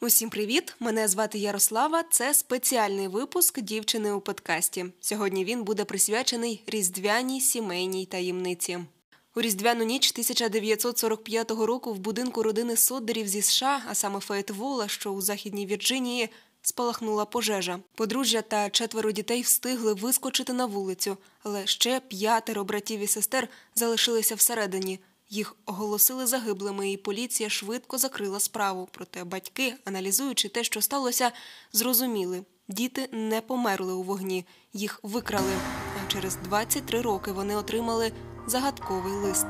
Усім привіт! Мене звати Ярослава. Це спеціальний випуск дівчини у подкасті. Сьогодні він буде присвячений різдвяній сімейній таємниці. У різдвяну ніч 1945 року в будинку родини Содерів зі США, а саме Фейтвола, що у західній Вірджинії, спалахнула пожежа. Подружжя та четверо дітей встигли вискочити на вулицю, але ще п'ятеро братів і сестер залишилися всередині. Їх оголосили загиблими, і поліція швидко закрила справу. Проте батьки, аналізуючи те, що сталося, зрозуміли. Діти не померли у вогні, їх викрали. А через 23 роки вони отримали загадковий лист.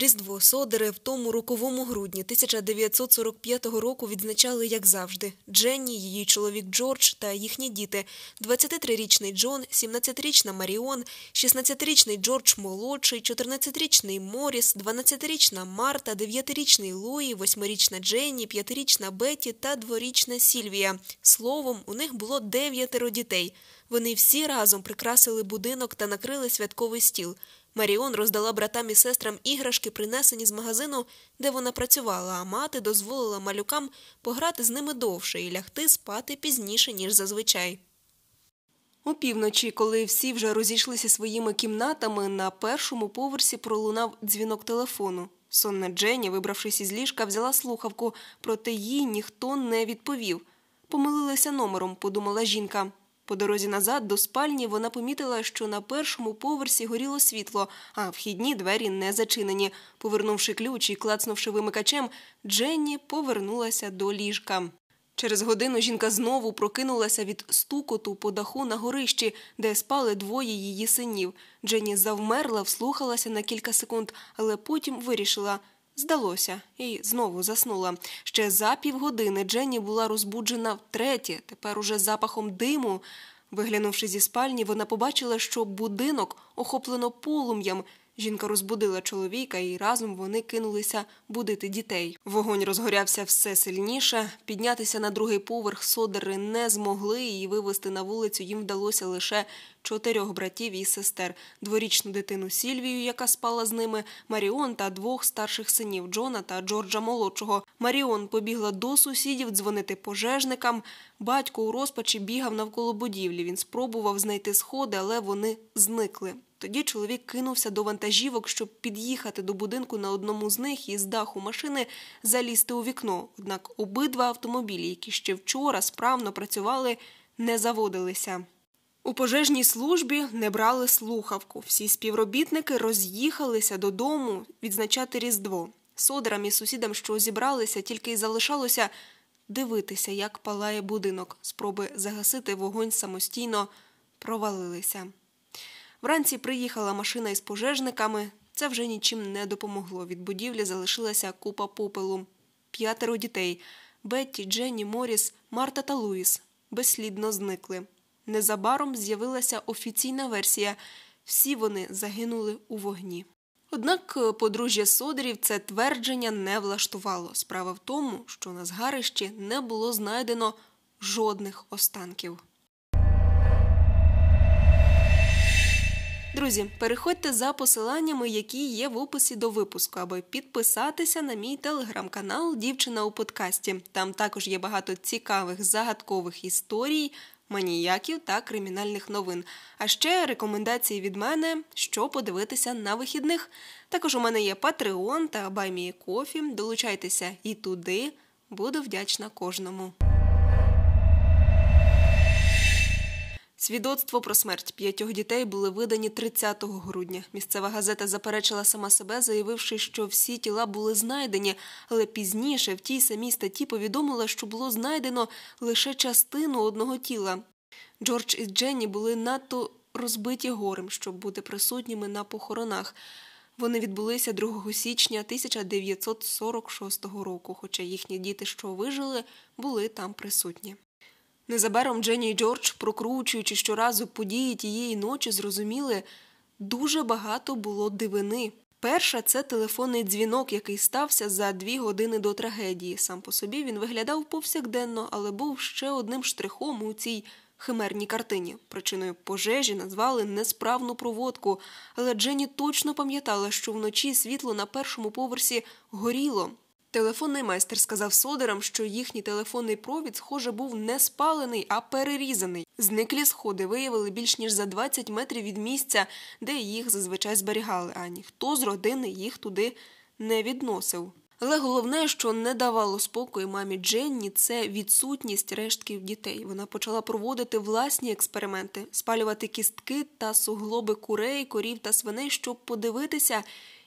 Різдво Соддери в тому роковому грудні 1945 року відзначали, як завжди, Дженні, її чоловік Джордж та їхні діти: 23-річний Джон, 17-річна Маріон, 16-річний Джордж молодший, 14-річний Моріс, 12-річна Марта, 9-річний Луї, 8-річна Дженні, 5-річна Бетті та 2-річна Сільвія. Словом, у них було дев'ятеро дітей. Вони всі разом прикрасили будинок та накрили святковий стіл. Маріон роздала братам і сестрам іграшки, принесені з магазину, де вона працювала, а мати дозволила малюкам пограти з ними довше і лягти спати пізніше, ніж зазвичай. У півночі, коли всі вже розійшлися своїми кімнатами, на першому поверсі пролунав дзвінок телефону. Сонна Дженні, вибравшись із ліжка, взяла слухавку, проте їй ніхто не відповів. Помилилася номером, подумала жінка. По дорозі назад до спальні вона помітила, що на першому поверсі горіло світло, а вхідні двері не зачинені. Повернувши ключ і клацнувши вимикачем, Дженні повернулася до ліжка. Через годину жінка знову прокинулася від стукоту по даху на горищі, де спали двоє її синів. Дженні завмерла, вслухалася на кілька секунд, але потім вирішила. Здалося, і знову заснула. Ще за півгодини Дженні була розбуджена втретє, тепер уже запахом диму. Виглянувши зі спальні, вона побачила, що будинок охоплено полум'ям. Жінка розбудила чоловіка, і разом вони кинулися будити дітей. Вогонь розгорявся все сильніше. Піднятися на другий поверх содери не змогли, і вивезти на вулицю їм вдалося лише чотирьох братів і сестер, дворічну дитину Сільвію, яка спала з ними, Маріон та двох старших синів Джона та Джорджа молодшого. Маріон побігла до сусідів дзвонити пожежникам. Батько у розпачі бігав навколо будівлі. Він спробував знайти сходи, але вони зникли. Тоді чоловік кинувся до вантажівок, щоб під'їхати до будинку на одному з них і з даху машини залізти у вікно. Однак обидва автомобілі, які ще вчора справно працювали, не заводилися. У пожежній службі не брали слухавку. Всі співробітники роз'їхалися додому відзначати Різдво. Содерам і сусідам, що зібралися, тільки й залишалося дивитися, як палає будинок. Спроби загасити вогонь самостійно провалилися. Вранці приїхала машина із пожежниками. Це вже нічим не допомогло. Від будівлі залишилася купа попелу. П'ятеро дітей Бетті, Дженні, Моріс, Марта та Луїс безслідно зникли. Незабаром з'явилася офіційна версія всі вони загинули у вогні. Однак подружжя Содерів це твердження не влаштувало. Справа в тому, що на згарищі не було знайдено жодних останків. Друзі, переходьте за посиланнями, які є в описі до випуску, аби підписатися на мій телеграм-канал Дівчина у подкасті. Там також є багато цікавих загадкових історій, маніяків та кримінальних новин. А ще рекомендації від мене, що подивитися на вихідних. Також у мене є Patreon та Кофі. Долучайтеся і туди. Буду вдячна кожному. Свідоцтво про смерть п'ятьох дітей були видані 30 грудня. Місцева газета заперечила сама себе, заявивши, що всі тіла були знайдені, але пізніше в тій самій статті повідомила, що було знайдено лише частину одного тіла. Джордж і Дженні були надто розбиті горем, щоб бути присутніми на похоронах. Вони відбулися 2 січня 1946 року, хоча їхні діти, що вижили, були там присутні. Незабаром Дженні і Джордж, прокручуючи щоразу події тієї ночі, зрозуміли, дуже багато було дивини. Перша це телефонний дзвінок, який стався за дві години до трагедії. Сам по собі він виглядав повсякденно, але був ще одним штрихом у цій химерній картині. Причиною пожежі назвали несправну проводку, але Дженні точно пам'ятала, що вночі світло на першому поверсі горіло. Телефонний майстер сказав содерам, що їхній телефонний провід, схоже, був не спалений, а перерізаний. Зниклі сходи виявили більш ніж за 20 метрів від місця, де їх зазвичай зберігали, а ніхто з родини їх туди не відносив. Але головне, що не давало спокою мамі Дженні, це відсутність рештків дітей. Вона почала проводити власні експерименти, спалювати кістки та суглоби курей, корів та свиней, щоб подивитися,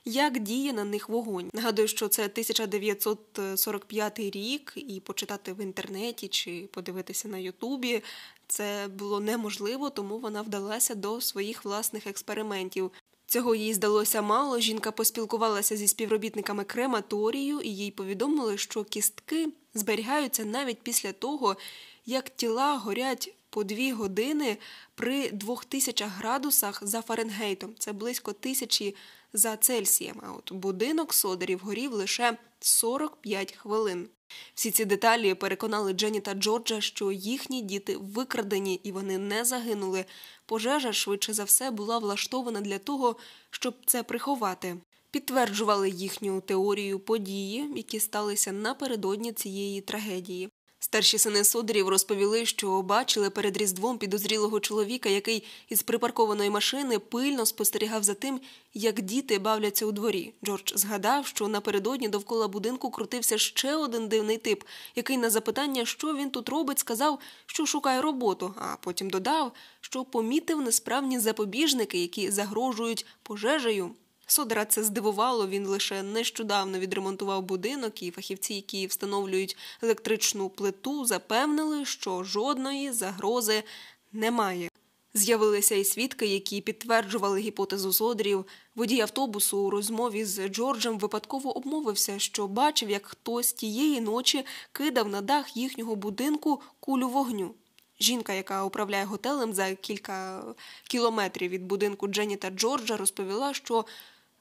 як діє на них вогонь. Нагадую, що це 1945 рік, і почитати в інтернеті чи подивитися на Ютубі. Це було неможливо, тому вона вдалася до своїх власних експериментів. Цього їй здалося мало. Жінка поспілкувалася зі співробітниками крематорію, і їй повідомили, що кістки зберігаються навіть після того, як тіла горять по дві години при 2000 градусах за Фаренгейтом. Це близько тисячі за Цельсієм. А от будинок содерів горів лише 45 хвилин. Всі ці деталі переконали Дженні та Джорджа, що їхні діти викрадені і вони не загинули. Пожежа швидше за все була влаштована для того, щоб це приховати. Підтверджували їхню теорію події, які сталися напередодні цієї трагедії. Старші сини Содерів розповіли, що бачили перед різдвом підозрілого чоловіка, який із припаркованої машини пильно спостерігав за тим, як діти бавляться у дворі. Джордж згадав, що напередодні довкола будинку крутився ще один дивний тип, який на запитання, що він тут робить, сказав, що шукає роботу, а потім додав, що помітив несправні запобіжники, які загрожують пожежею. Содера це здивувало. Він лише нещодавно відремонтував будинок, і фахівці, які встановлюють електричну плиту, запевнили, що жодної загрози немає. З'явилися і свідки, які підтверджували гіпотезу Содерів. Водій автобусу у розмові з Джорджем випадково обмовився, що бачив, як хтось тієї ночі кидав на дах їхнього будинку кулю вогню. Жінка, яка управляє готелем за кілька кілометрів від будинку Дженні та Джорджа, розповіла, що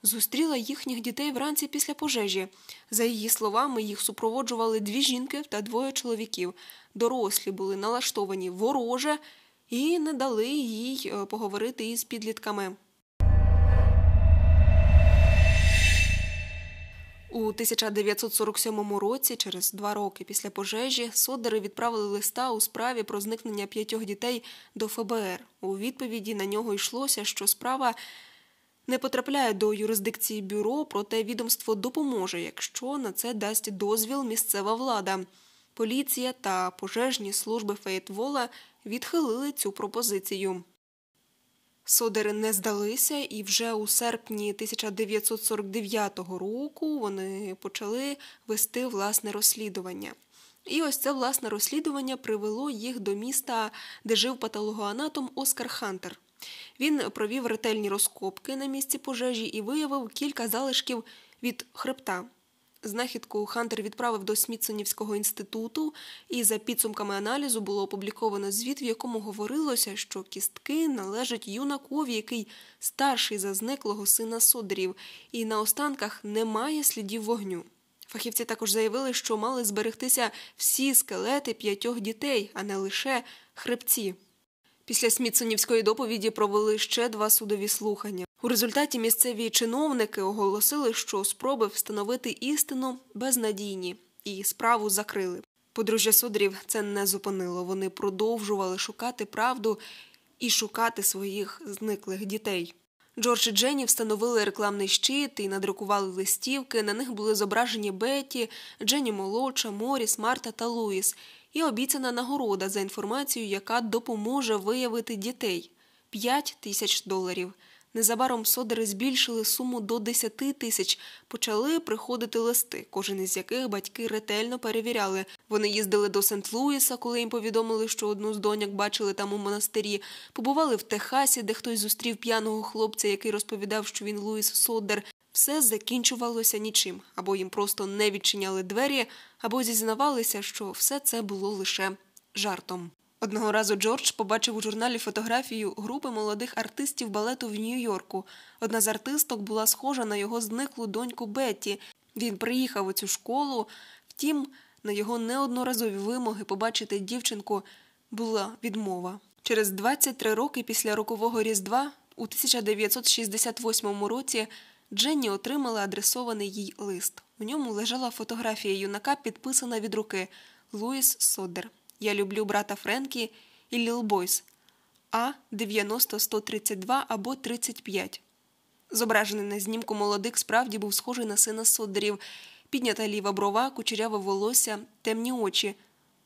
зустріла їхніх дітей вранці після пожежі. За її словами, їх супроводжували дві жінки та двоє чоловіків. Дорослі були налаштовані вороже і не дали їй е, поговорити із підлітками. У 1947 році, через два роки після пожежі, Содери відправили листа у справі про зникнення п'ятьох дітей до ФБР. У відповіді на нього йшлося, що справа не потрапляє до юрисдикції бюро, проте відомство допоможе, якщо на це дасть дозвіл місцева влада. Поліція та пожежні служби Фейтвола відхилили цю пропозицію. Содери не здалися, і вже у серпні 1949 року вони почали вести власне розслідування. І ось це власне розслідування привело їх до міста, де жив патологоанатом Оскар Хантер. Він провів ретельні розкопки на місці пожежі і виявив кілька залишків від хребта. Знахідку Хантер відправив до Смітсонівського інституту, і за підсумками аналізу було опубліковано звіт, в якому говорилося, що кістки належать юнакові, який старший за зниклого сина Содерів, і на останках немає слідів вогню. Фахівці також заявили, що мали зберегтися всі скелети п'ятьох дітей, а не лише хребці. Після Смітсонівської доповіді провели ще два судові слухання. У результаті місцеві чиновники оголосили, що спроби встановити істину безнадійні, і справу закрили. Подружжя судрів це не зупинило. Вони продовжували шукати правду і шукати своїх зниклих дітей. Джордж і Дженні встановили рекламний щит і надрукували листівки. На них були зображені Бетті, Дженні Молодша, Моріс, Марта та Луїс і обіцяна нагорода за інформацію, яка допоможе виявити дітей 5 тисяч доларів. Незабаром содери збільшили суму до 10 тисяч, почали приходити листи, кожен із яких батьки ретельно перевіряли. Вони їздили до Сент-Луіса, коли їм повідомили, що одну з доняк бачили там у монастирі. Побували в Техасі, де хтось зустрів п'яного хлопця, який розповідав, що він Луїс Содер. Все закінчувалося нічим, або їм просто не відчиняли двері, або зізнавалися, що все це було лише жартом. Одного разу Джордж побачив у журналі фотографію групи молодих артистів балету в Нью-Йорку. Одна з артисток була схожа на його зниклу доньку Бетті. Він приїхав у цю школу, втім, на його неодноразові вимоги побачити дівчинку була відмова. Через 23 роки після рокового різдва, у 1968 році, Дженні отримала адресований їй лист. У ньому лежала фотографія юнака, підписана від руки Луїс Содер. Я люблю брата Френкі і Ліл Бойс А 90 132 або 35. Зображений на знімку молодик справді був схожий на сина Содерів, піднята ліва брова, кучеряве волосся, темні очі.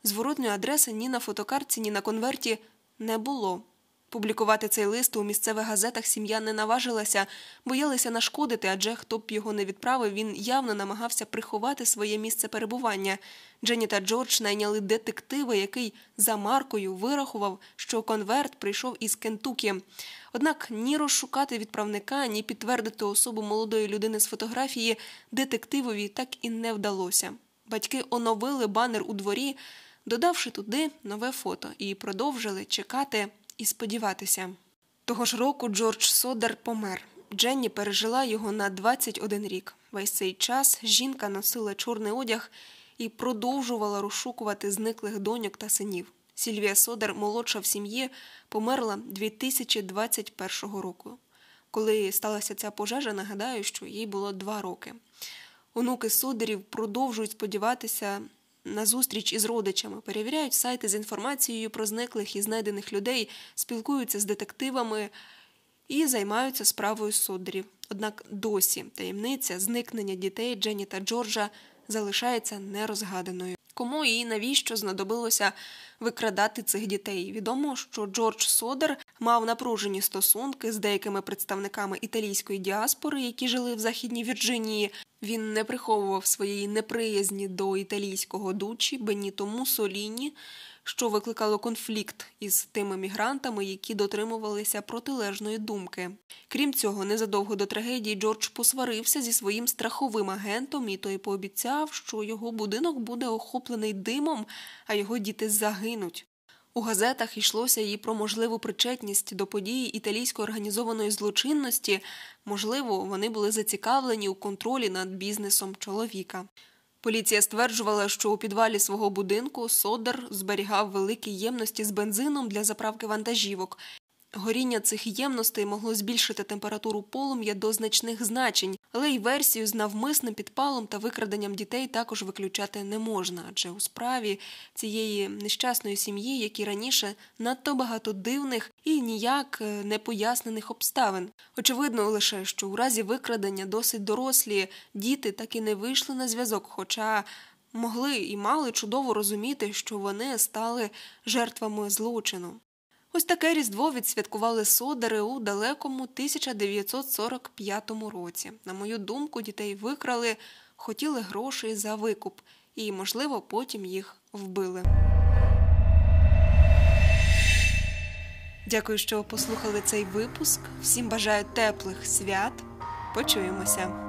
Зворотної адреси ні на фотокартці, ні на конверті не було. Публікувати цей лист у місцевих газетах сім'я не наважилася, боялися нашкодити, адже хто б його не відправив, він явно намагався приховати своє місце перебування. Дженні та Джордж найняли детектива, який за маркою вирахував, що конверт прийшов із Кентукі. Однак ні розшукати відправника, ні підтвердити особу молодої людини з фотографії детективові так і не вдалося. Батьки оновили банер у дворі, додавши туди нове фото, і продовжили чекати і сподіватися. Того ж року Джордж Содер помер. Дженні пережила його на 21 рік. Весь цей час жінка носила чорний одяг і продовжувала розшукувати зниклих доньок та синів. Сільвія Содер, молодша в сім'ї, померла 2021 року. Коли сталася ця пожежа, нагадаю, що їй було два роки. Онуки Содерів продовжують сподіватися на зустріч із родичами, перевіряють сайти з інформацією про зниклих і знайдених людей, спілкуються з детективами і займаються справою Содерів. Однак досі таємниця зникнення дітей Дженні та Джорджа залишається нерозгаданою. Кому і навіщо знадобилося викрадати цих дітей? Відомо, що Джордж Содер мав напружені стосунки з деякими представниками італійської діаспори, які жили в Західній Вірджинії. Він не приховував своєї неприязні до італійського дучі Беніто Мусоліні, що викликало конфлікт із тими мігрантами, які дотримувалися протилежної думки. Крім цього, незадовго до трагедії Джордж посварився зі своїм страховим агентом, і той пообіцяв, що його будинок буде охоплений димом, а його діти загинуть. У газетах йшлося і про можливу причетність до події італійської організованої злочинності. Можливо, вони були зацікавлені у контролі над бізнесом чоловіка. Поліція стверджувала, що у підвалі свого будинку Содер зберігав великі ємності з бензином для заправки вантажівок. Горіння цих ємностей могло збільшити температуру полум'я до значних значень, але й версію з навмисним підпалом та викраденням дітей також виключати не можна, адже у справі цієї нещасної сім'ї, як і раніше, надто багато дивних і ніяк е, непояснених обставин. Очевидно, лише що у разі викрадення досить дорослі діти так і не вийшли на зв'язок, хоча могли і мали чудово розуміти, що вони стали жертвами злочину. Ось таке різдво відсвяткували содари у далекому 1945 році. На мою думку, дітей викрали, хотіли грошей за викуп, і, можливо, потім їх вбили. Дякую, що послухали цей випуск. Всім бажаю теплих свят. Почуємося.